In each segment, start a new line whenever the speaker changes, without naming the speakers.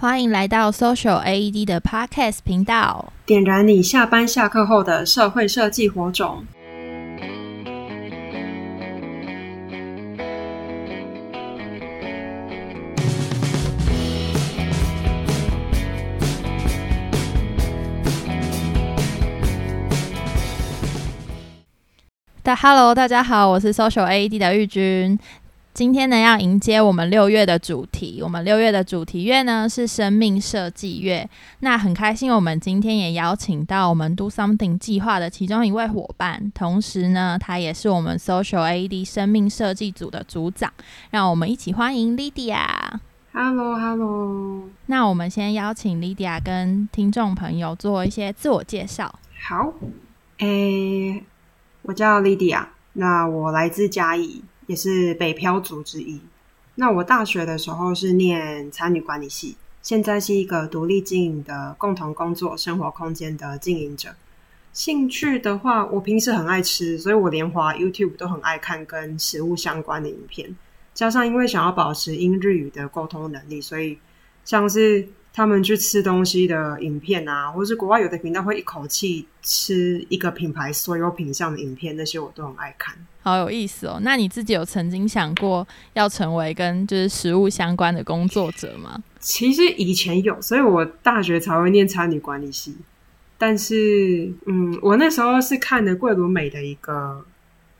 欢迎来到 Social AED 的 Podcast 频道，
点燃你下班下课后的社会设计火种。
大 Hello，大家好，我是 Social AED 的玉君。今天呢，要迎接我们六月的主题。我们六月的主题月呢是生命设计月。那很开心，我们今天也邀请到我们 Do Something 计划的其中一位伙伴，同时呢，他也是我们 Social AED 生命设计组的组长。让我们一起欢迎 Lydia。
Hello，Hello。
那我们先邀请 Lydia 跟听众朋友做一些自我介绍。
好，诶、欸，我叫 Lydia，那我来自嘉义。也是北漂族之一。那我大学的时候是念餐饮管理系，现在是一个独立经营的共同工作生活空间的经营者。兴趣的话，我平时很爱吃，所以我连滑 YouTube 都很爱看跟食物相关的影片。加上因为想要保持英日语的沟通能力，所以像是。他们去吃东西的影片啊，或是国外有的频道会一口气吃一个品牌所有品相的影片，那些我都很爱看，
好有意思哦。那你自己有曾经想过要成为跟就是食物相关的工作者吗？
其实以前有，所以我大学才会念餐旅管理系。但是，嗯，我那时候是看的桂纶镁的一个，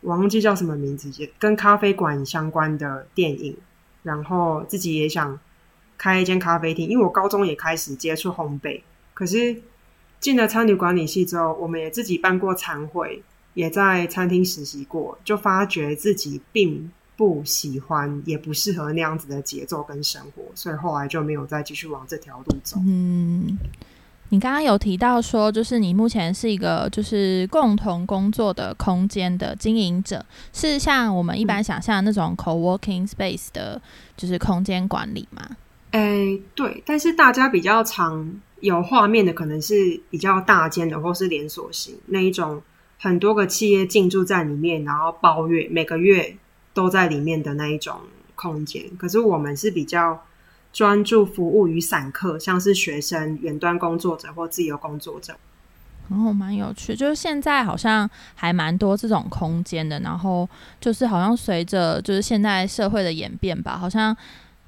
我忘记叫什么名字，跟咖啡馆相关的电影，然后自己也想。开一间咖啡厅，因为我高中也开始接触烘焙，可是进了餐旅管理系之后，我们也自己办过餐会，也在餐厅实习过，就发觉自己并不喜欢，也不适合那样子的节奏跟生活，所以后来就没有再继续往这条路走。
嗯，你刚刚有提到说，就是你目前是一个就是共同工作的空间的经营者，是像我们一般想象的那种 co-working space 的，就是空间管理吗？
哎、对，但是大家比较常有画面的，可能是比较大间的，或是连锁型那一种，很多个企业进驻在里面，然后包月每个月都在里面的那一种空间。可是我们是比较专注服务于散客，像是学生、远端工作者或自由工作者。
哦，蛮有趣，就是现在好像还蛮多这种空间的，然后就是好像随着就是现在社会的演变吧，好像。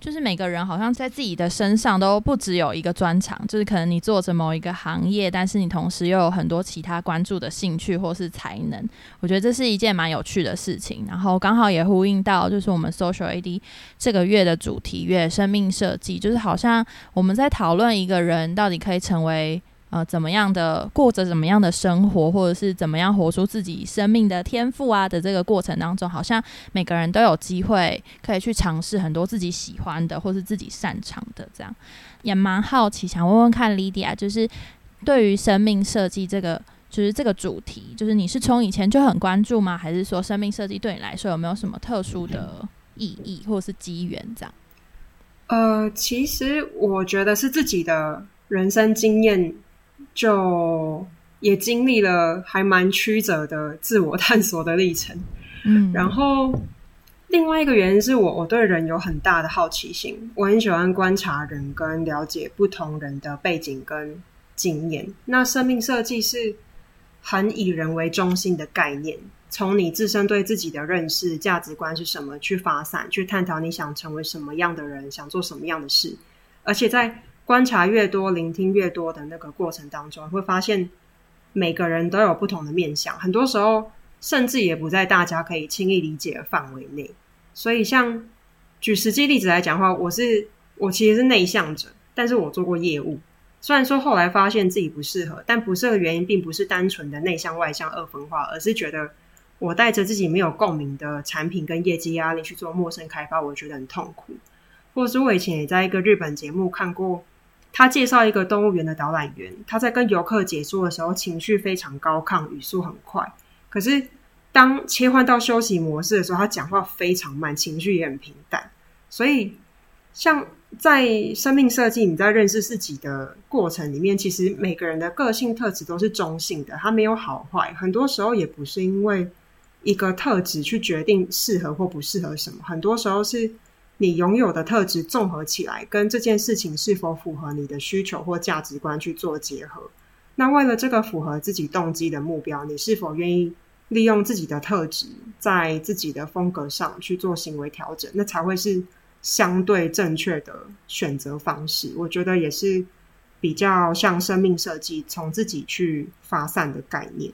就是每个人好像在自己的身上都不只有一个专长，就是可能你做着某一个行业，但是你同时又有很多其他关注的兴趣或是才能。我觉得这是一件蛮有趣的事情。然后刚好也呼应到，就是我们 Social AD 这个月的主题月生命设计，就是好像我们在讨论一个人到底可以成为。呃，怎么样的过着怎么样的生活，或者是怎么样活出自己生命的天赋啊的这个过程当中，好像每个人都有机会可以去尝试很多自己喜欢的或是自己擅长的，这样也蛮好奇，想问问看 Lydia，就是对于生命设计这个，就是这个主题，就是你是从以前就很关注吗？还是说生命设计对你来说有没有什么特殊的意义或是机缘这样？
呃，其实我觉得是自己的人生经验。就也经历了还蛮曲折的自我探索的历程，嗯，然后另外一个原因是我我对人有很大的好奇心，我很喜欢观察人跟了解不同人的背景跟经验。那生命设计是很以人为中心的概念，从你自身对自己的认识、价值观是什么去发散，去探讨你想成为什么样的人，想做什么样的事，而且在。观察越多，聆听越多的那个过程当中，会发现每个人都有不同的面向，很多时候甚至也不在大家可以轻易理解的范围内。所以，像举实际例子来讲的话，我是我其实是内向者，但是我做过业务。虽然说后来发现自己不适合，但不适合的原因并不是单纯的内向外向二分化，而是觉得我带着自己没有共鸣的产品跟业绩压力去做陌生开发，我觉得很痛苦。或者是我以前也在一个日本节目看过。他介绍一个动物园的导览员，他在跟游客解说的时候，情绪非常高亢，语速很快。可是当切换到休息模式的时候，他讲话非常慢，情绪也很平淡。所以，像在生命设计，你在认识自己的过程里面，其实每个人的个性特质都是中性的，他没有好坏。很多时候也不是因为一个特质去决定适合或不适合什么，很多时候是。你拥有的特质综合起来，跟这件事情是否符合你的需求或价值观去做结合。那为了这个符合自己动机的目标，你是否愿意利用自己的特质，在自己的风格上去做行为调整？那才会是相对正确的选择方式。我觉得也是比较像生命设计，从自己去发散的概念。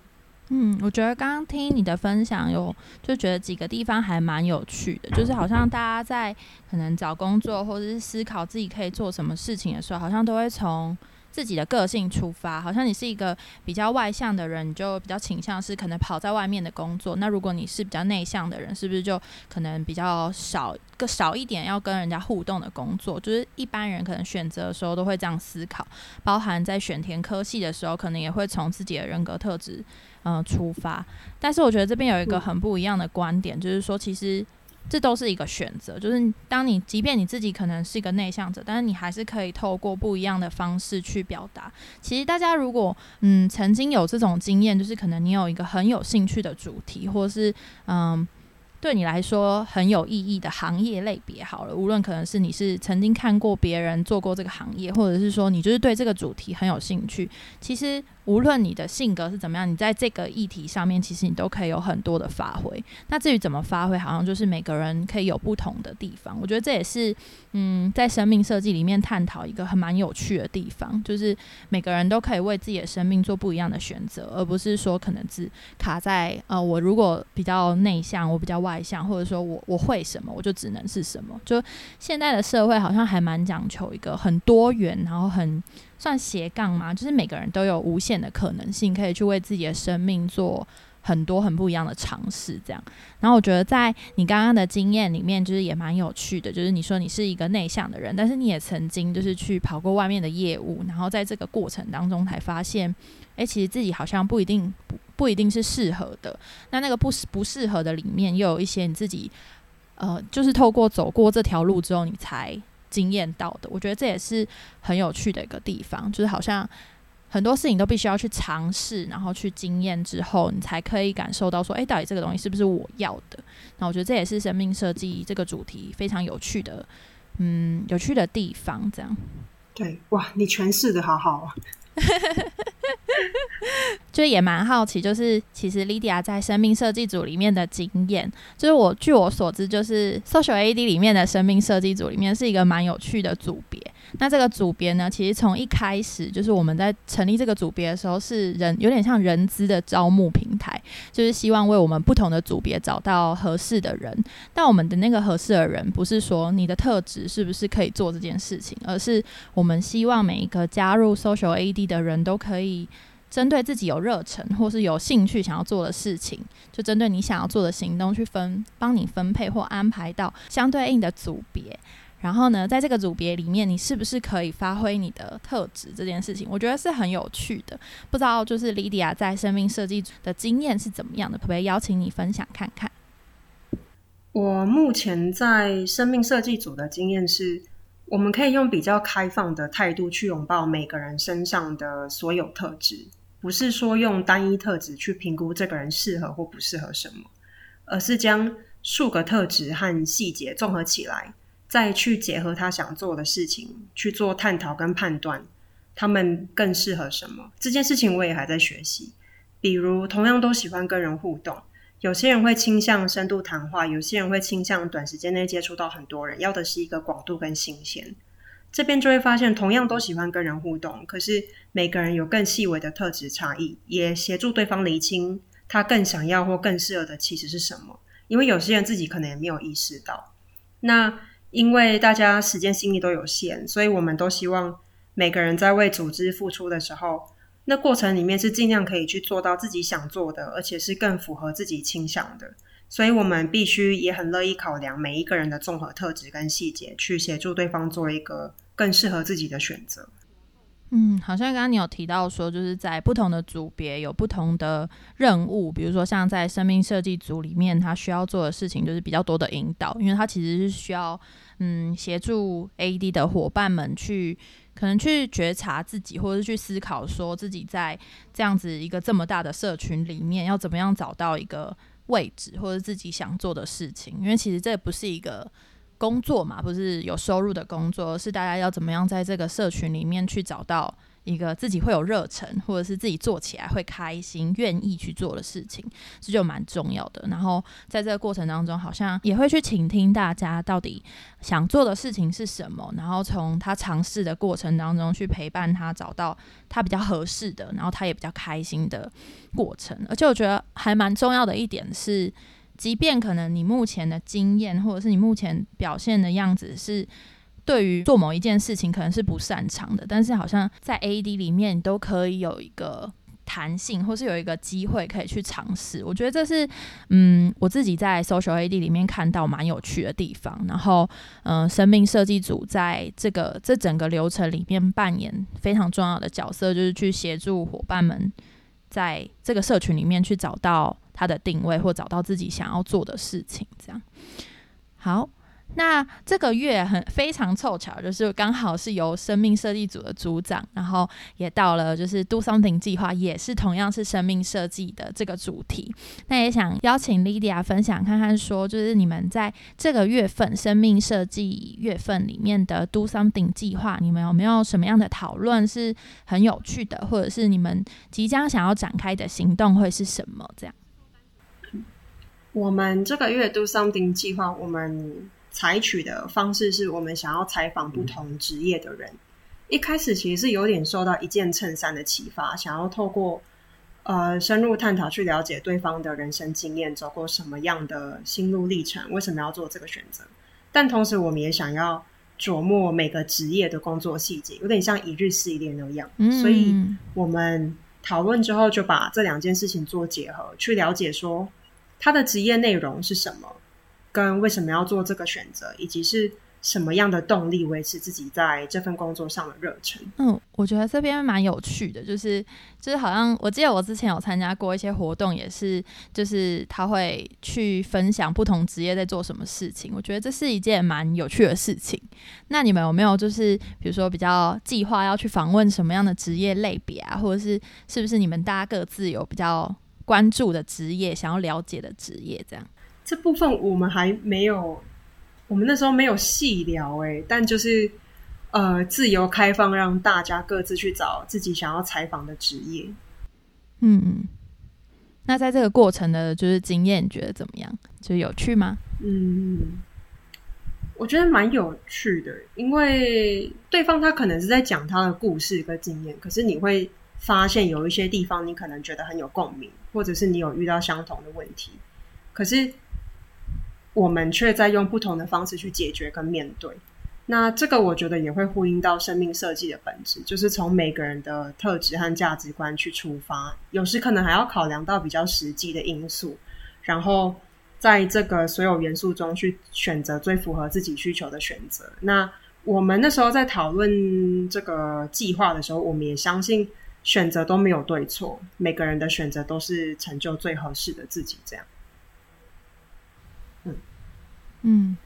嗯，我觉得刚刚听你的分享有，就觉得几个地方还蛮有趣的，就是好像大家在可能找工作或者是思考自己可以做什么事情的时候，好像都会从自己的个性出发。好像你是一个比较外向的人，你就比较倾向是可能跑在外面的工作。那如果你是比较内向的人，是不是就可能比较少个少一点要跟人家互动的工作？就是一般人可能选择的时候都会这样思考，包含在选填科系的时候，可能也会从自己的人格特质。嗯、呃，出发。但是我觉得这边有一个很不一样的观点，嗯、就是说，其实这都是一个选择。就是当你，即便你自己可能是一个内向者，但是你还是可以透过不一样的方式去表达。其实大家如果嗯曾经有这种经验，就是可能你有一个很有兴趣的主题，或是嗯。对你来说很有意义的行业类别，好了，无论可能是你是曾经看过别人做过这个行业，或者是说你就是对这个主题很有兴趣，其实无论你的性格是怎么样，你在这个议题上面，其实你都可以有很多的发挥。那至于怎么发挥，好像就是每个人可以有不同的地方。我觉得这也是嗯，在生命设计里面探讨一个很蛮有趣的地方，就是每个人都可以为自己的生命做不一样的选择，而不是说可能只卡在呃，我如果比较内向，我比较外向，或者说我我会什么，我就只能是什么。就现在的社会好像还蛮讲求一个很多元，然后很算斜杠嘛，就是每个人都有无限的可能性，可以去为自己的生命做很多很不一样的尝试。这样，然后我觉得在你刚刚的经验里面，就是也蛮有趣的。就是你说你是一个内向的人，但是你也曾经就是去跑过外面的业务，然后在这个过程当中才发现，诶，其实自己好像不一定。不一定是适合的，那那个不不适合的里面，又有一些你自己，呃，就是透过走过这条路之后，你才经验到的。我觉得这也是很有趣的一个地方，就是好像很多事情都必须要去尝试，然后去经验之后，你才可以感受到说，诶，到底这个东西是不是我要的？那我觉得这也是生命设计这个主题非常有趣的，嗯，有趣的地方。这样，
对，哇，你诠释的好好啊。
就也蛮好奇，就是其实 Lydia 在生命设计组里面的经验，就是我据我所知，就是 Social AD 里面的生命设计组里面是一个蛮有趣的组别。那这个组别呢，其实从一开始就是我们在成立这个组别的时候，是人有点像人资的招募平台，就是希望为我们不同的组别找到合适的人。但我们的那个合适的人，不是说你的特质是不是可以做这件事情，而是我们希望每一个加入 Social AD 的人都可以针对自己有热忱或是有兴趣想要做的事情，就针对你想要做的行动去分，帮你分配或安排到相对应的组别。然后呢，在这个组别里面，你是不是可以发挥你的特质这件事情，我觉得是很有趣的。不知道就是 Lydia 在生命设计组的经验是怎么样的，可不可以邀请你分享看看？
我目前在生命设计组的经验是，我们可以用比较开放的态度去拥抱每个人身上的所有特质，不是说用单一特质去评估这个人适合或不适合什么，而是将数个特质和细节综合起来。再去结合他想做的事情去做探讨跟判断，他们更适合什么？这件事情我也还在学习。比如，同样都喜欢跟人互动，有些人会倾向深度谈话，有些人会倾向短时间内接触到很多人，要的是一个广度跟新鲜。这边就会发现，同样都喜欢跟人互动，可是每个人有更细微的特质差异，也协助对方厘清他更想要或更适合的其实是什么。因为有些人自己可能也没有意识到，那。因为大家时间心力都有限，所以我们都希望每个人在为组织付出的时候，那过程里面是尽量可以去做到自己想做的，而且是更符合自己倾向的。所以我们必须也很乐意考量每一个人的综合特质跟细节，去协助对方做一个更适合自己的选择。
嗯，好像刚刚你有提到说，就是在不同的组别有不同的任务，比如说像在生命设计组里面，他需要做的事情就是比较多的引导，因为他其实是需要。嗯，协助 AD 的伙伴们去可能去觉察自己，或者是去思考说自己在这样子一个这么大的社群里面，要怎么样找到一个位置，或者自己想做的事情。因为其实这不是一个工作嘛，不是有收入的工作，是大家要怎么样在这个社群里面去找到一个自己会有热忱，或者是自己做起来会开心、愿意去做的事情，这就蛮重要的。然后在这个过程当中，好像也会去倾听大家到底想做的事情是什么，然后从他尝试的过程当中去陪伴他，找到他比较合适的，然后他也比较开心的过程。而且我觉得还蛮重要的一点是，即便可能你目前的经验，或者是你目前表现的样子是。对于做某一件事情可能是不擅长的，但是好像在 A D 里面你都可以有一个弹性，或是有一个机会可以去尝试。我觉得这是嗯，我自己在 Social A D 里面看到蛮有趣的地方。然后嗯、生命设计组在这个这整个流程里面扮演非常重要的角色，就是去协助伙伴们在这个社群里面去找到他的定位，或找到自己想要做的事情。这样好。那这个月很非常凑巧，就是刚好是由生命设计组的组长，然后也到了就是 Do Something 计划，也是同样是生命设计的这个主题。那也想邀请 Lydia 分享看看，说就是你们在这个月份生命设计月份里面的 Do Something 计划，你们有没有什么样的讨论是很有趣的，或者是你们即将想要展开的行动会是什么？这样。
我们这个月 Do Something 计划，我们。采取的方式是我们想要采访不同职业的人。一开始其实是有点受到一件衬衫的启发，想要透过呃深入探讨去了解对方的人生经验，走过什么样的心路历程，为什么要做这个选择。但同时，我们也想要琢磨每个职业的工作细节，有点像一日系列那样。嗯。所以我们讨论之后，就把这两件事情做结合，去了解说他的职业内容是什么。跟为什么要做这个选择，以及是什么样的动力维持自己在这份工作上的热忱？
嗯，我觉得这边蛮有趣的，就是就是好像我记得我之前有参加过一些活动，也是就是他会去分享不同职业在做什么事情。我觉得这是一件蛮有趣的事情。那你们有没有就是比如说比较计划要去访问什么样的职业类别啊，或者是是不是你们大家各自有比较关注的职业，想要了解的职业这样？
这部分我们还没有，我们那时候没有细聊诶，但就是呃，自由开放，让大家各自去找自己想要采访的职业。
嗯嗯，那在这个过程的就是经验，你觉得怎么样？就有趣吗？
嗯，我觉得蛮有趣的，因为对方他可能是在讲他的故事跟经验，可是你会发现有一些地方你可能觉得很有共鸣，或者是你有遇到相同的问题，可是。我们却在用不同的方式去解决跟面对，那这个我觉得也会呼应到生命设计的本质，就是从每个人的特质和价值观去出发，有时可能还要考量到比较实际的因素，然后在这个所有元素中去选择最符合自己需求的选择。那我们那时候在讨论这个计划的时候，我们也相信选择都没有对错，每个人的选择都是成就最合适的自己，这样。
嗯嗯，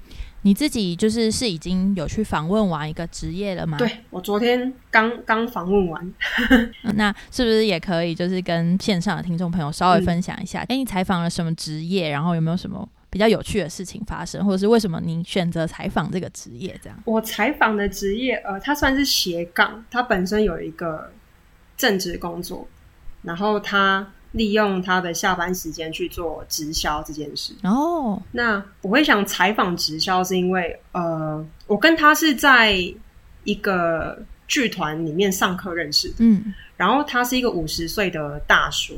你自己就是是已经有去访问完一个职业了吗？
对，我昨天刚刚访问完。
嗯，那是不是也可以就是跟线上的听众朋友稍微分享一下？哎、嗯，你采访了什么职业？然后有没有什么比较有趣的事情发生？或者是为什么你选择采访这个职业？这样，
我采访的职业，呃，它算是斜杠，它本身有一个正职工作，然后他。利用他的下班时间去做直销这件事。哦，oh. 那我会想采访直销，是因为呃，我跟他是在一个剧团里面上课认识的。嗯，然后他是一个五十岁的大叔。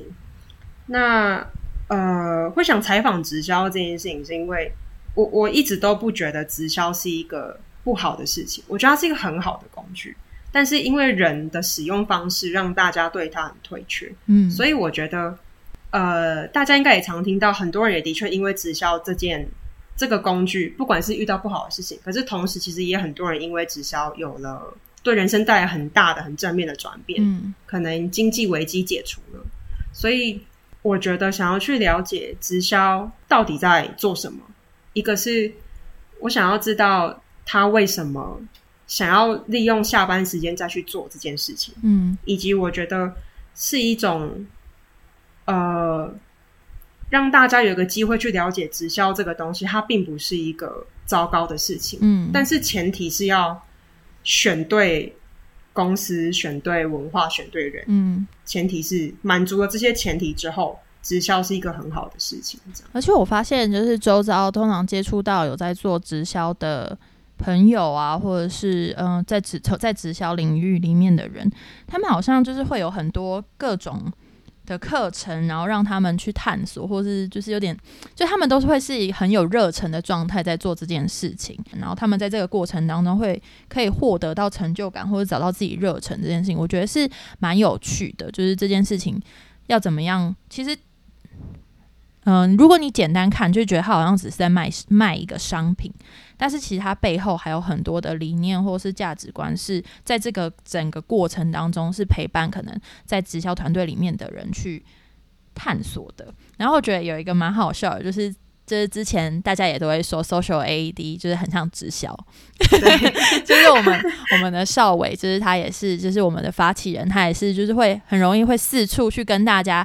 那呃，会想采访直销这件事情，是因为我我一直都不觉得直销是一个不好的事情，我觉得它是一个很好的工具。但是因为人的使用方式让大家对它很退却，嗯，所以我觉得，呃，大家应该也常听到，很多人也的确因为直销这件这个工具，不管是遇到不好的事情，可是同时其实也很多人因为直销有了对人生带来很大的、很正面的转变，嗯，可能经济危机解除了，所以我觉得想要去了解直销到底在做什么，一个是我想要知道他为什么。想要利用下班时间再去做这件事情，嗯，以及我觉得是一种，呃，让大家有个机会去了解直销这个东西，它并不是一个糟糕的事情。嗯，但是前提是要选对公司、选对文化、选对人。嗯，前提是满足了这些前提之后，直销是一个很好的事情。
而且我发现，就是周遭通常接触到有在做直销的朋友啊，或者是嗯、在直在直销领域里面的人，他们好像就是会有很多各种。的课程，然后让他们去探索，或是就是有点，就他们都是会是以很有热忱的状态在做这件事情，然后他们在这个过程当中会可以获得到成就感，或者找到自己热忱这件事情，我觉得是蛮有趣的。就是这件事情要怎么样，其实。嗯、如果你简单看，就觉得他好像只是在卖卖一个商品，但是其实它背后还有很多的理念或是价值观，是在这个整个过程当中是陪伴可能在直销团队里面的人去探索的。然后我觉得有一个蛮好笑的，就是就是之前大家也都会说 social AED 就是很像直销，就是我们我们的少伟，就是他也是就是我们的发起人，他也是就是会很容易会四处去跟大家。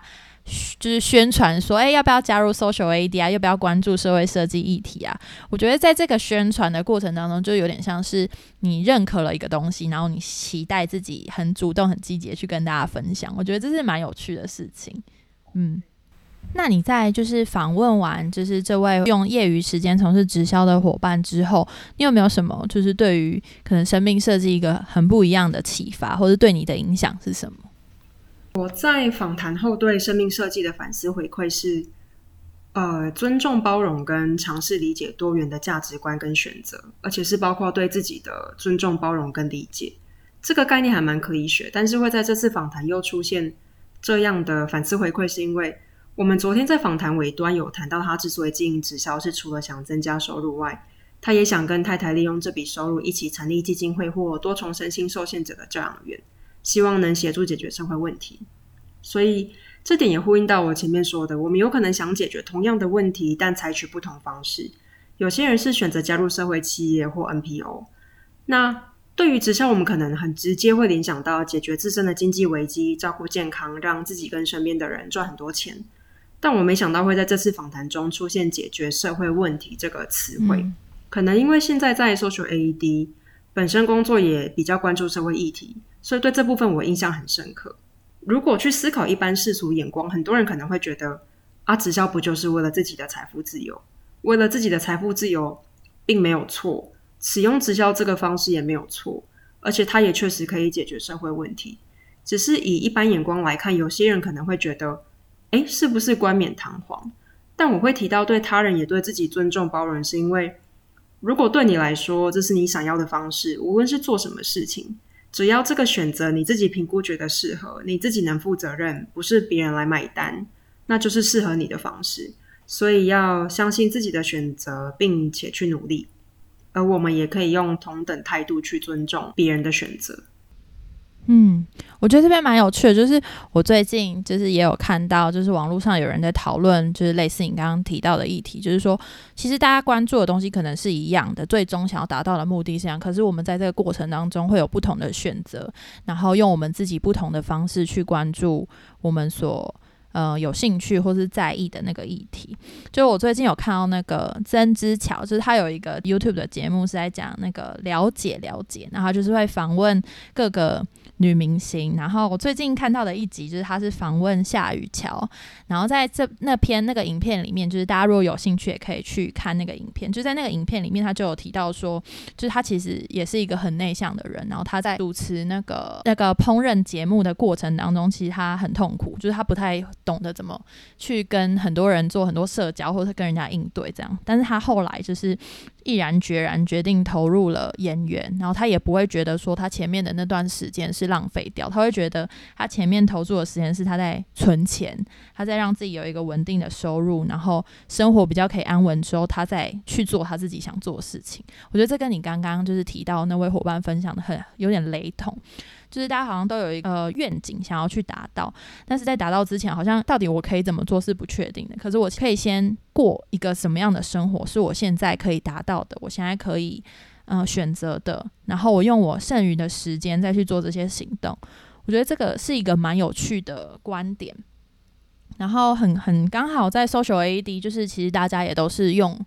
就是宣传说，哎、要不要加入 Social AD 啊？要不要关注社会设计议题啊？我觉得在这个宣传的过程当中，就有点像是你认可了一个东西，然后你期待自己很主动、很积极的去跟大家分享。我觉得这是蛮有趣的事情。嗯，那你在就是访问完就是这位用业余时间从事直销的伙伴之后，你有没有什么就是对于可能生命设计一个很不一样的启发，或者对你的影响是什么？
我在访谈后对生命设计的反思回馈是，呃，尊重、包容跟尝试理解多元的价值观跟选择，而且是包括对自己的尊重、包容跟理解。这个概念还蛮可以学，但是会在这次访谈又出现这样的反思回馈，是因为我们昨天在访谈尾端有谈到，他之所以经营直销，是除了想增加收入外，他也想跟太太利用这笔收入一起成立基金会或多重身心受限者的教养院。希望能协助解决社会问题，所以这点也呼应到我前面说的，我们有可能想解决同样的问题，但采取不同方式。有些人是选择加入社会企业或 NPO。那对于直销，我们可能很直接会联想到解决自身的经济危机、照顾健康，让自己跟身边的人赚很多钱。但我没想到会在这次访谈中出现“解决社会问题”这个词汇。嗯、可能因为现在在 Social AED 本身工作也比较关注社会议题。所以对这部分我印象很深刻。如果去思考一般世俗眼光，很多人可能会觉得，啊，直销不就是为了自己的财富自由？为了自己的财富自由，并没有错。使用直销这个方式也没有错，而且它也确实可以解决社会问题。只是以一般眼光来看，有些人可能会觉得，诶，是不是冠冕堂皇？但我会提到对他人也对自己尊重包容，是因为如果对你来说这是你想要的方式，无论是做什么事情。只要这个选择你自己评估觉得适合，你自己能负责任，不是别人来买单，那就是适合你的方式。所以要相信自己的选择，并且去努力。而我们也可以用同等态度去尊重别人的选择。
嗯，我觉得这边蛮有趣的，就是我最近就是也有看到，就是网络上有人在讨论，就是类似你刚刚提到的议题，就是说，其实大家关注的东西可能是一样的，最终想要达到的目的是一样，可是我们在这个过程当中会有不同的选择，然后用我们自己不同的方式去关注我们所。呃，有兴趣或是在意的那个议题，就我最近有看到那个曾之乔，就是他有一个 YouTube 的节目是在讲那个了解了解，然后就是会访问各个女明星。然后我最近看到的一集就是她是访问夏雨乔，然后在这那篇那个影片里面，就是大家如果有兴趣也可以去看那个影片。就在那个影片里面，他就有提到说，就是他其实也是一个很内向的人，然后他在主持那个那个烹饪节目的过程当中，其实他很痛苦，就是他不太。懂得怎么去跟很多人做很多社交，或者跟人家应对这样，但是他后来就是毅然决然决定投入了演员，然后他也不会觉得说他前面的那段时间是浪费掉，他会觉得他前面投注的时间是他在存钱，他在让自己有一个稳定的收入，然后生活比较可以安稳之后，他再去做他自己想做的事情。我觉得这跟你刚刚就是提到那位伙伴分享的很有点雷同。就是大家好像都有一个、愿景想要去达到，但是在达到之前，好像到底我可以怎么做是不确定的。可是我可以先过一个什么样的生活，是我现在可以达到的，我现在可以嗯、呃、选择的，然后我用我剩余的时间再去做这些行动。我觉得这个是一个蛮有趣的观点。然后很很刚好在 Social AED，就是其实大家也都是用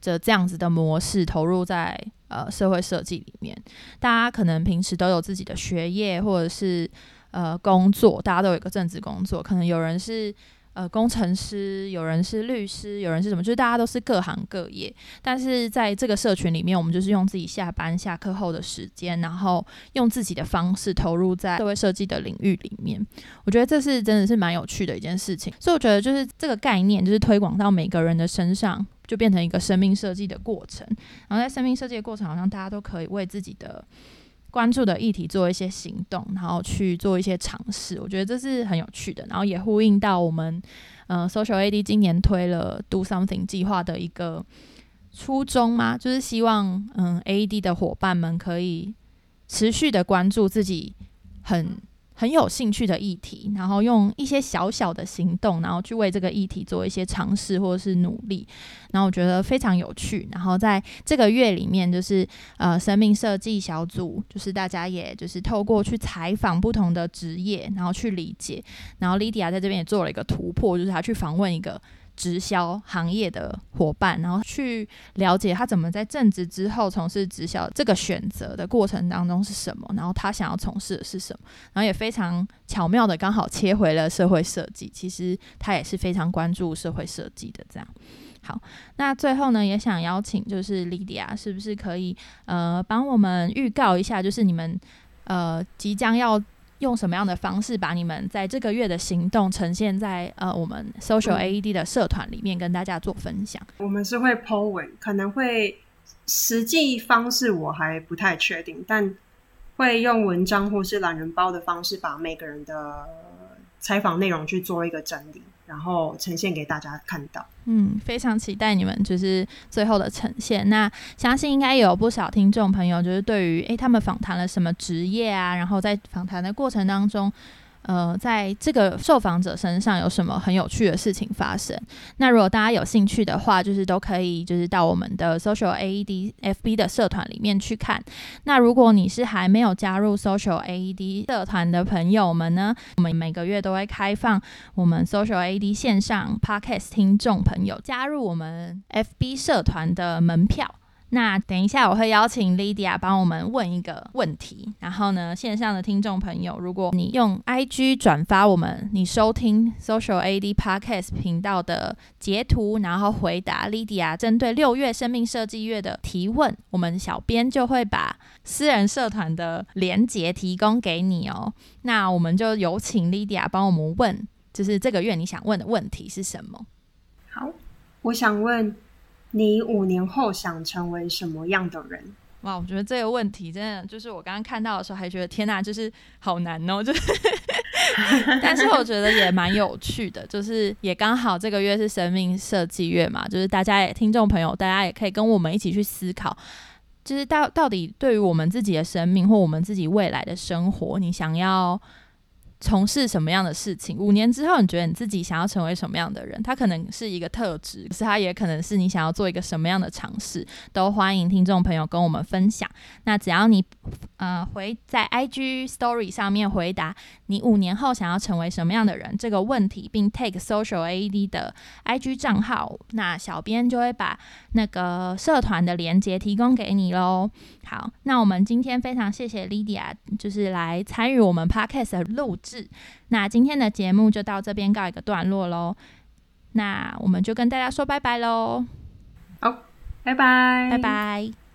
着这样子的模式投入在呃社会设计里面。大家可能平时都有自己的学业或者是呃工作，大家都有一个正职工作，可能有人是。呃，工程师，有人是律师，有人是什么？就是大家都是各行各业，但是在这个社群里面，我们就是用自己下班、下课后的时间，然后用自己的方式投入在社会设计的领域里面。我觉得这是真的是蛮有趣的一件事情。所以我觉得就是这个概念，就是推广到每个人的身上，就变成一个生命设计的过程。然后在生命设计的过程，好像大家都可以为自己的。关注的议题做一些行动，然后去做一些尝试，我觉得这是很有趣的，然后也呼应到我们嗯 Social AD 今年推了 Do Something 计划的一个初衷吗，就是希望嗯 AD 的伙伴们可以持续的关注自己很。很有兴趣的议题，然后用一些小小的行动，然后去为这个议题做一些尝试或者是努力，然后我觉得非常有趣。然后在这个月里面，就是呃，生命设计小组，就是大家也就是透过去采访不同的职业，然后去理解。然后 Lydia 在这边也做了一个突破，就是她去访问一个。直销行业的伙伴，然后去了解他怎么在正职之后从事直销这个选择的过程当中是什么，然后他想要从事的是什么，然后也非常巧妙的刚好切回了社会设计。其实他也是非常关注社会设计的。这样，好，那最后呢，也想邀请就是 Lydia，是不是可以呃帮我们预告一下，就是你们呃即将要。用什么样的方式把你们在这个月的行动呈现在呃我们 Social AED 的社团里面，跟大家做分享？
我们是会 po 文，可能会实际方式我还不太确定，但会用文章或是懒人包的方式，把每个人的采访内容去做一个整理。然后呈现给大家看到。
嗯，非常期待你们就是最后的呈现。那相信应该有不少听众朋友，就是对于诶他们访谈了什么职业啊，然后在访谈的过程当中。呃，在这个受访者身上有什么很有趣的事情发生？那如果大家有兴趣的话，就是都可以，就是到我们的 Social AED FB 的社团里面去看。那如果你是还没有加入 Social AED 社团的朋友们呢，我们每个月都会开放我们 Social AED 线上 Podcast 听众朋友加入我们 FB 社团的门票。那等一下，我会邀请 Lydia 帮我们问一个问题。然后呢，线上的听众朋友，如果你用 IG 转发我们你收听 Social AD Podcast 频道的截图，然后回答 Lydia 针对六月生命设计月的提问，我们小编就会把私人社团的连结提供给你哦。那我们就有请 Lydia 帮我们问，就是这个月你想问的问题是什么？
好，我想问。你五年后想成为什么样的人？
哇，我觉得这个问题真的就是我刚刚看到的时候还觉得天哪，就是好难哦，就是，但是我觉得也蛮有趣的，就是也刚好这个月是生命设计月嘛，就是大家也听众朋友，大家也可以跟我们一起去思考，就是到到底对于我们自己的生命或我们自己未来的生活，你想要。从事什么样的事情？五年之后，你觉得你自己想要成为什么样的人？他可能是一个特质，可是他也可能是你想要做一个什么样的尝试。都欢迎听众朋友跟我们分享。那只要你呃回在 IG Story 上面回答你五年后想要成为什么样的人这个问题，并 take Social AED 的 IG 账号，那小编就会把那个社团的连接提供给你喽。好，那我们今天非常谢谢 Lydia，就是来参与我们 Podcast 的录制制。那今天的节目就到这边告一个段落喽。那我们就跟大家说拜拜喽。
好，拜拜，
拜拜。